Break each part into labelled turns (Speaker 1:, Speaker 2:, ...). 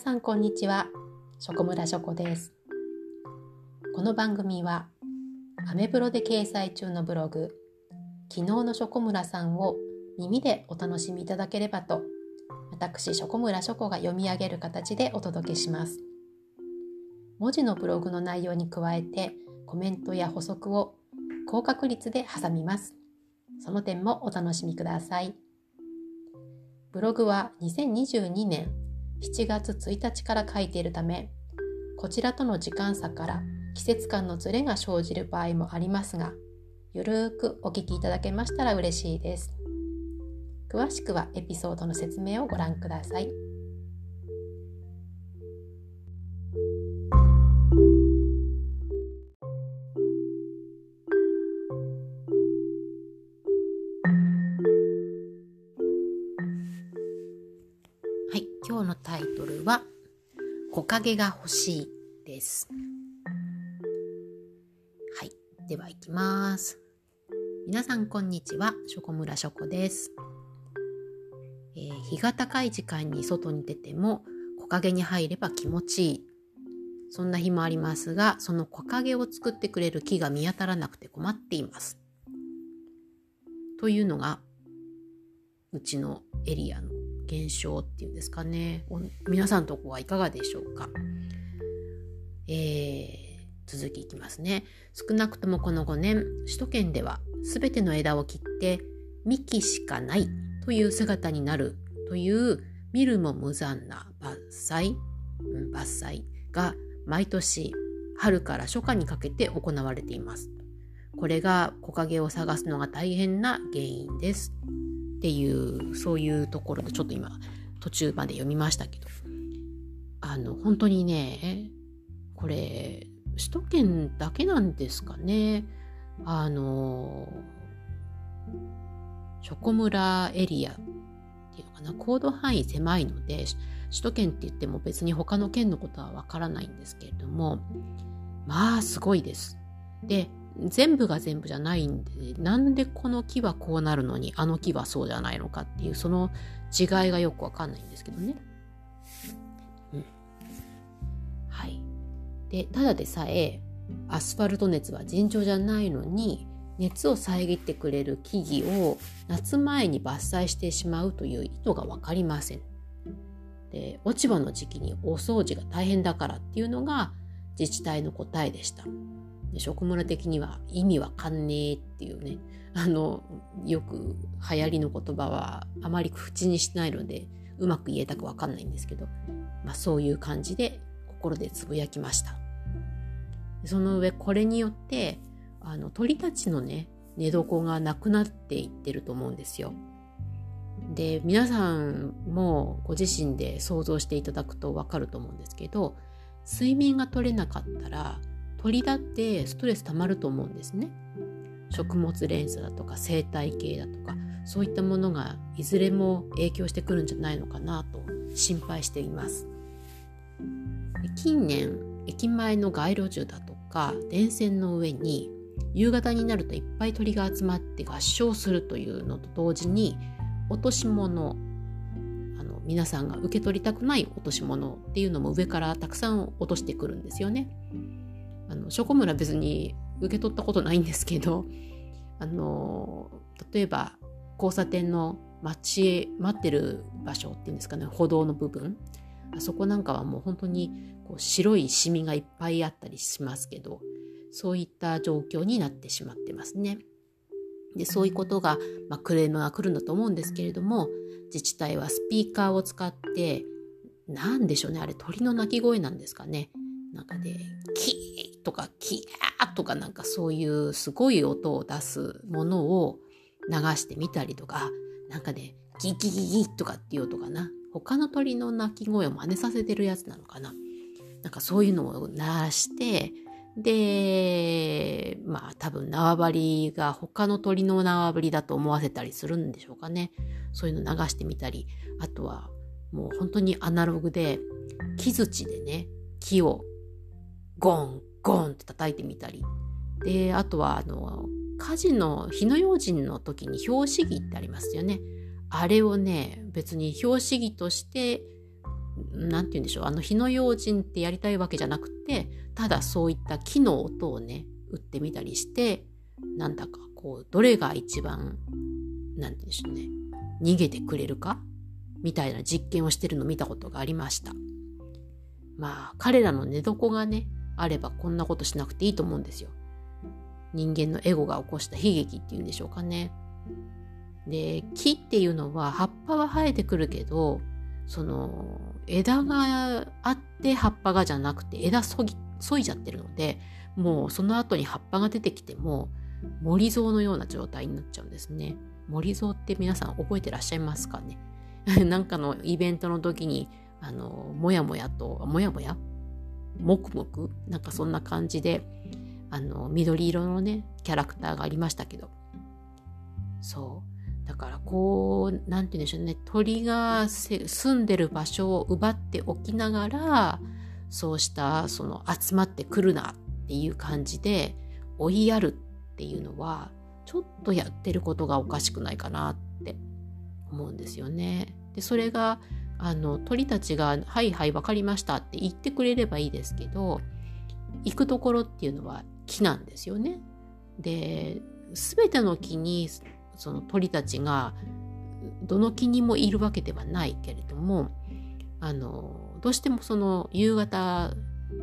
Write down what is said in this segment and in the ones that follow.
Speaker 1: さんこんにちは。ショコムラショコです。この番組はアメブロで掲載中のブログ昨日のショコムラさんを耳でお楽しみいただければと私ショコムラショコが読み上げる形でお届けします。文字のブログの内容に加えてコメントや補足を高確率で挟みます。その点もお楽しみください。ブログは2022年7月1日から書いているためこちらとの時間差から季節感のズレが生じる場合もありますがゆるーくお聞きいただけましたら嬉しいです詳しくはエピソードの説明をご覧ください。タイトルは木陰が欲しいです。はい。では行きます。皆さんこんにちは。ショコムラショコです、えー、日が高い時間に外に出ても木陰に入れば気持ちいい。そんな日もありますが、その木陰を作ってくれる木が見当たらなくて困っています。というのが、うちのエリアの現象っていうんですかね皆さんとこはいかがでしょうか、えー、続きいきますね少なくともこの5年首都圏では全ての枝を切って幹しかないという姿になるという見るも無残な伐採、伐採が毎年春から初夏にかけて行われています。これが木陰を探すのが大変な原因です。っていうそういうところでちょっと今途中まで読みましたけど。あの本当にねこれ首都圏だけなんですかね。あのショコムラエリアっていうのかな。行動範囲狭いので首都圏って言っても別に他の県のことはわからないんですけれども。まあすごいです。で全部が全部じゃないんで、なんでこの木はこうなるのに、あの木はそうじゃないのかっていう、その違いがよくわかんないんですけどね。うん。はい。で、ただでさえ、アスファルト熱は尋常じゃないのに、熱を遮ってくれる木々を夏前に伐採してしまうという意図が分かりません。で落ち葉の時期にお掃除が大変だからっていうのが自治体の答えでした。食村的には意味わかんねえっていうね、あの、よく流行りの言葉はあまり口にしないので、うまく言えたかわかんないんですけど、まあそういう感じで心でつぶやきました。その上、これによって、あの、鳥たちのね、寝床がなくなっていってると思うんですよ。で、皆さんもご自身で想像していただくとわかると思うんですけど、睡眠が取れなかったら鳥だってストレス溜まると思うんですね。食物連鎖だとか生態系だとかそういったものがいずれも影響してくるんじゃないのかなと心配しています。近年駅前の街路樹だとか電線の上に夕方になるといっぱい鳥が集まって合唱するというのと同時に落とし物あの皆さんが受け取りたくない落とし物っていうのも上からたくさん落としてくるんですよね。あのショコムラ別に受け取ったことないんですけどあの例えば交差点の待ち待ってる場所っていうんですかね歩道の部分あそこなんかはもう本当にこう白いシミがいっぱいあったりしますけどそういった状況になってしまってますね。でそういうことが、まあ、クレームが来るんだと思うんですけれども自治体はスピーカーを使って何でしょうねあれ鳥の鳴き声なんですかねなんかで、キーとかキヤーとかなんかそういうすごい音を出すものを流してみたりとか、なんかね、ギギギギとかっていう音かな。他の鳥の鳴き声を真似させてるやつなのかな。なんかそういうのを鳴らして、で、まあ多分縄張りが他の鳥の縄張りだと思わせたりするんでしょうかね。そういうの流してみたり、あとはもう本当にアナログで木槌でね、木をゴン、ゴンって叩いてみたり。で、あとは、あの、火事の火の用心の時に表紙木ってありますよね。あれをね、別に表紙木として何て言うんでしょうあの火の用心ってやりたいわけじゃなくてただそういった木の音をね打ってみたりしてなんだかこうどれが一番何て言うんでしょうね逃げてくれるかみたいな実験をしてるのを見たことがありました。まあ彼らの寝床がねあればこんなことしなくていいと思うんですよ。人間のエゴが起こした悲劇っていうんでしょうかね。で木っていうのは葉っぱは生えてくるけどその枝があって葉っぱがじゃなくて枝そぎ削いじゃってるのでもうその後に葉っぱが出てきても森蔵のような状態になっちゃうんですね。森蔵って皆さん覚えてらっしゃいますかね？なんかのイベントの時にあのもやもやともやもやもくもくなんかそんな感じであの緑色のねキャラクターがありましたけど。そう。だからこう何て言うんでしょうね。鳥が住んでる場所を奪っておきながらそうしたその集まってくるなっていう感じで追いやるっていうのはちょっとやってることがおかしくないかなって思うんですよね。でそれがあの鳥たちが「はいはい分かりました」って言ってくれればいいですけど行くところっていうのは木なんですよね。で全ての木にその鳥たちがどの木にもいるわけではないけれどもあのどうしてもその夕方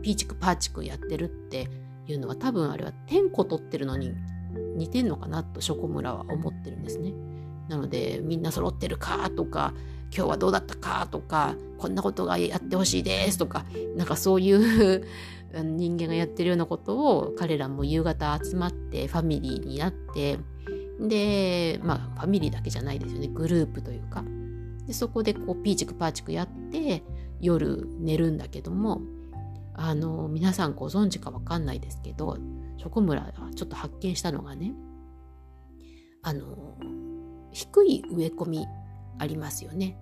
Speaker 1: ピーチクパーチクやってるっていうのは多分あれは天候取ってるのに似てんのかなとショコムラは思ってるんですね。なのでみんな揃ってるかとか今日はどうだったかとかこんなことがやってほしいですとかなんかそういう 人間がやってるようなことを彼らも夕方集まってファミリーになってでまあファミリーだけじゃないですよね。グループというか。でそこでこうピーチクパーチクやって夜寝るんだけどもあの皆さんご存知かわかんないですけどショコムラがちょっと発見したのがねあの低い植え込みありますよね。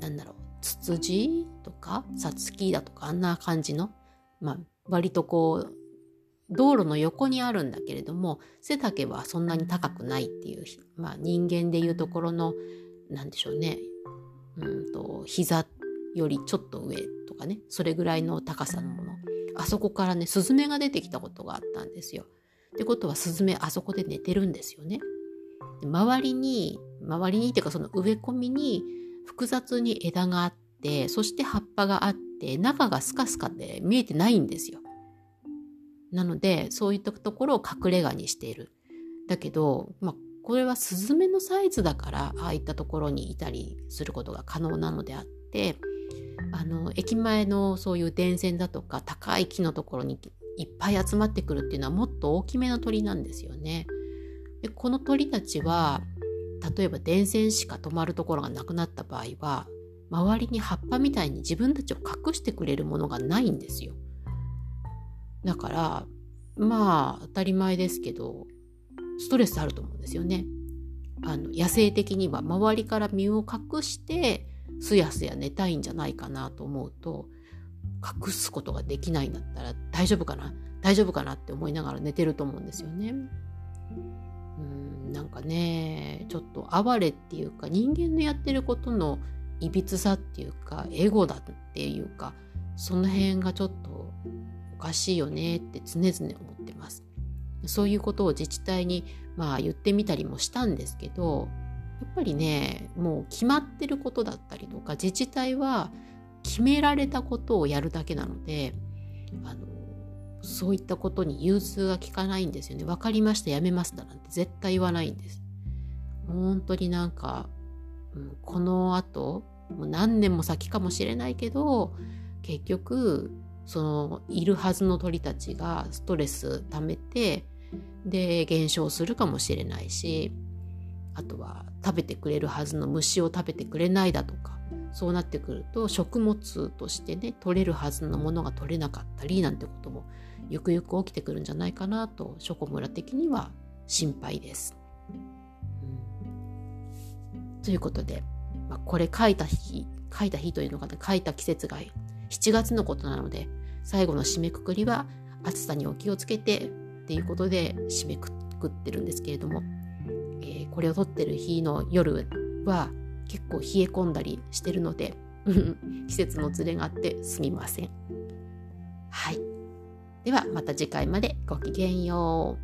Speaker 1: なんだろうツツジとかサツキだとかあんな感じの、まあ、割とこう道路の横にあるんだけれども背丈はそんなに高くないっていう、まあ、人間でいうところの何でしょうねうんと膝よりちょっと上とかねそれぐらいの高さのものあそこからねスズメが出てきたことがあったんですよ。ってことはスズメあそこで寝てるんですよね。周りに周りにっていうかその植え込みに複雑に枝があってそして葉っぱがあって中がスカスカで見えてないんですよ。なのでそういったところを隠れ家にしている。だけど、まあ、これはスズメのサイズだからああいったところにいたりすることが可能なのであってあの駅前のそういう電線だとか高い木のところにいっぱい集まってくるっていうのはもっと大きめの鳥なんですよね。でこの鳥たちは例えば電線しか止まるところがなくなった場合は周りに葉っぱみたいに自分たちを隠してくれるものがないんですよ。だからまあ当たり前ですけどストレスあると思うんですよね。あの野生的には周りから身を隠してすやすや寝たいんじゃないかなと思うと隠すことができないんだったら大丈夫かな？大丈夫かなって思いながら寝てると思うんですよね。うんなんかねちょっと哀れっていうか人間のやってることのいびつさっていうかエゴだっていうかその辺がちょっとおかしいよねって常々思ってます。そういうことを自治体にまあ言ってみたりもしたんですけどやっぱりねもう決まってることだったりとか自治体は決められたことをやるだけなのであのそういったことに融通が利かないんですよね。分かりました、やめましたなんて絶対言わないんです。本当になんか、うん、この後、もう何年も先かもしれないけど、結局、そのいるはずの鳥たちがストレス溜めて、で、減少するかもしれないし、あとは食べてくれるはずの虫を食べてくれないだとか、そうなってくると食物としてね取れるはずのものが取れなかったりなんてこともゆくゆく起きてくるんじゃないかなとショコムラ的には心配です。ということで、まあ、これ書いた日書いた日というのかな書いた季節が7月のことなので最後の締めくくりは暑さにお気をつけてっていうことで締めくくってるんですけれども、えー、これを撮ってる日の夜は結構冷え込んだりしてるので季節のずれがあってすみません。はい。ではまた次回までごきげんよう。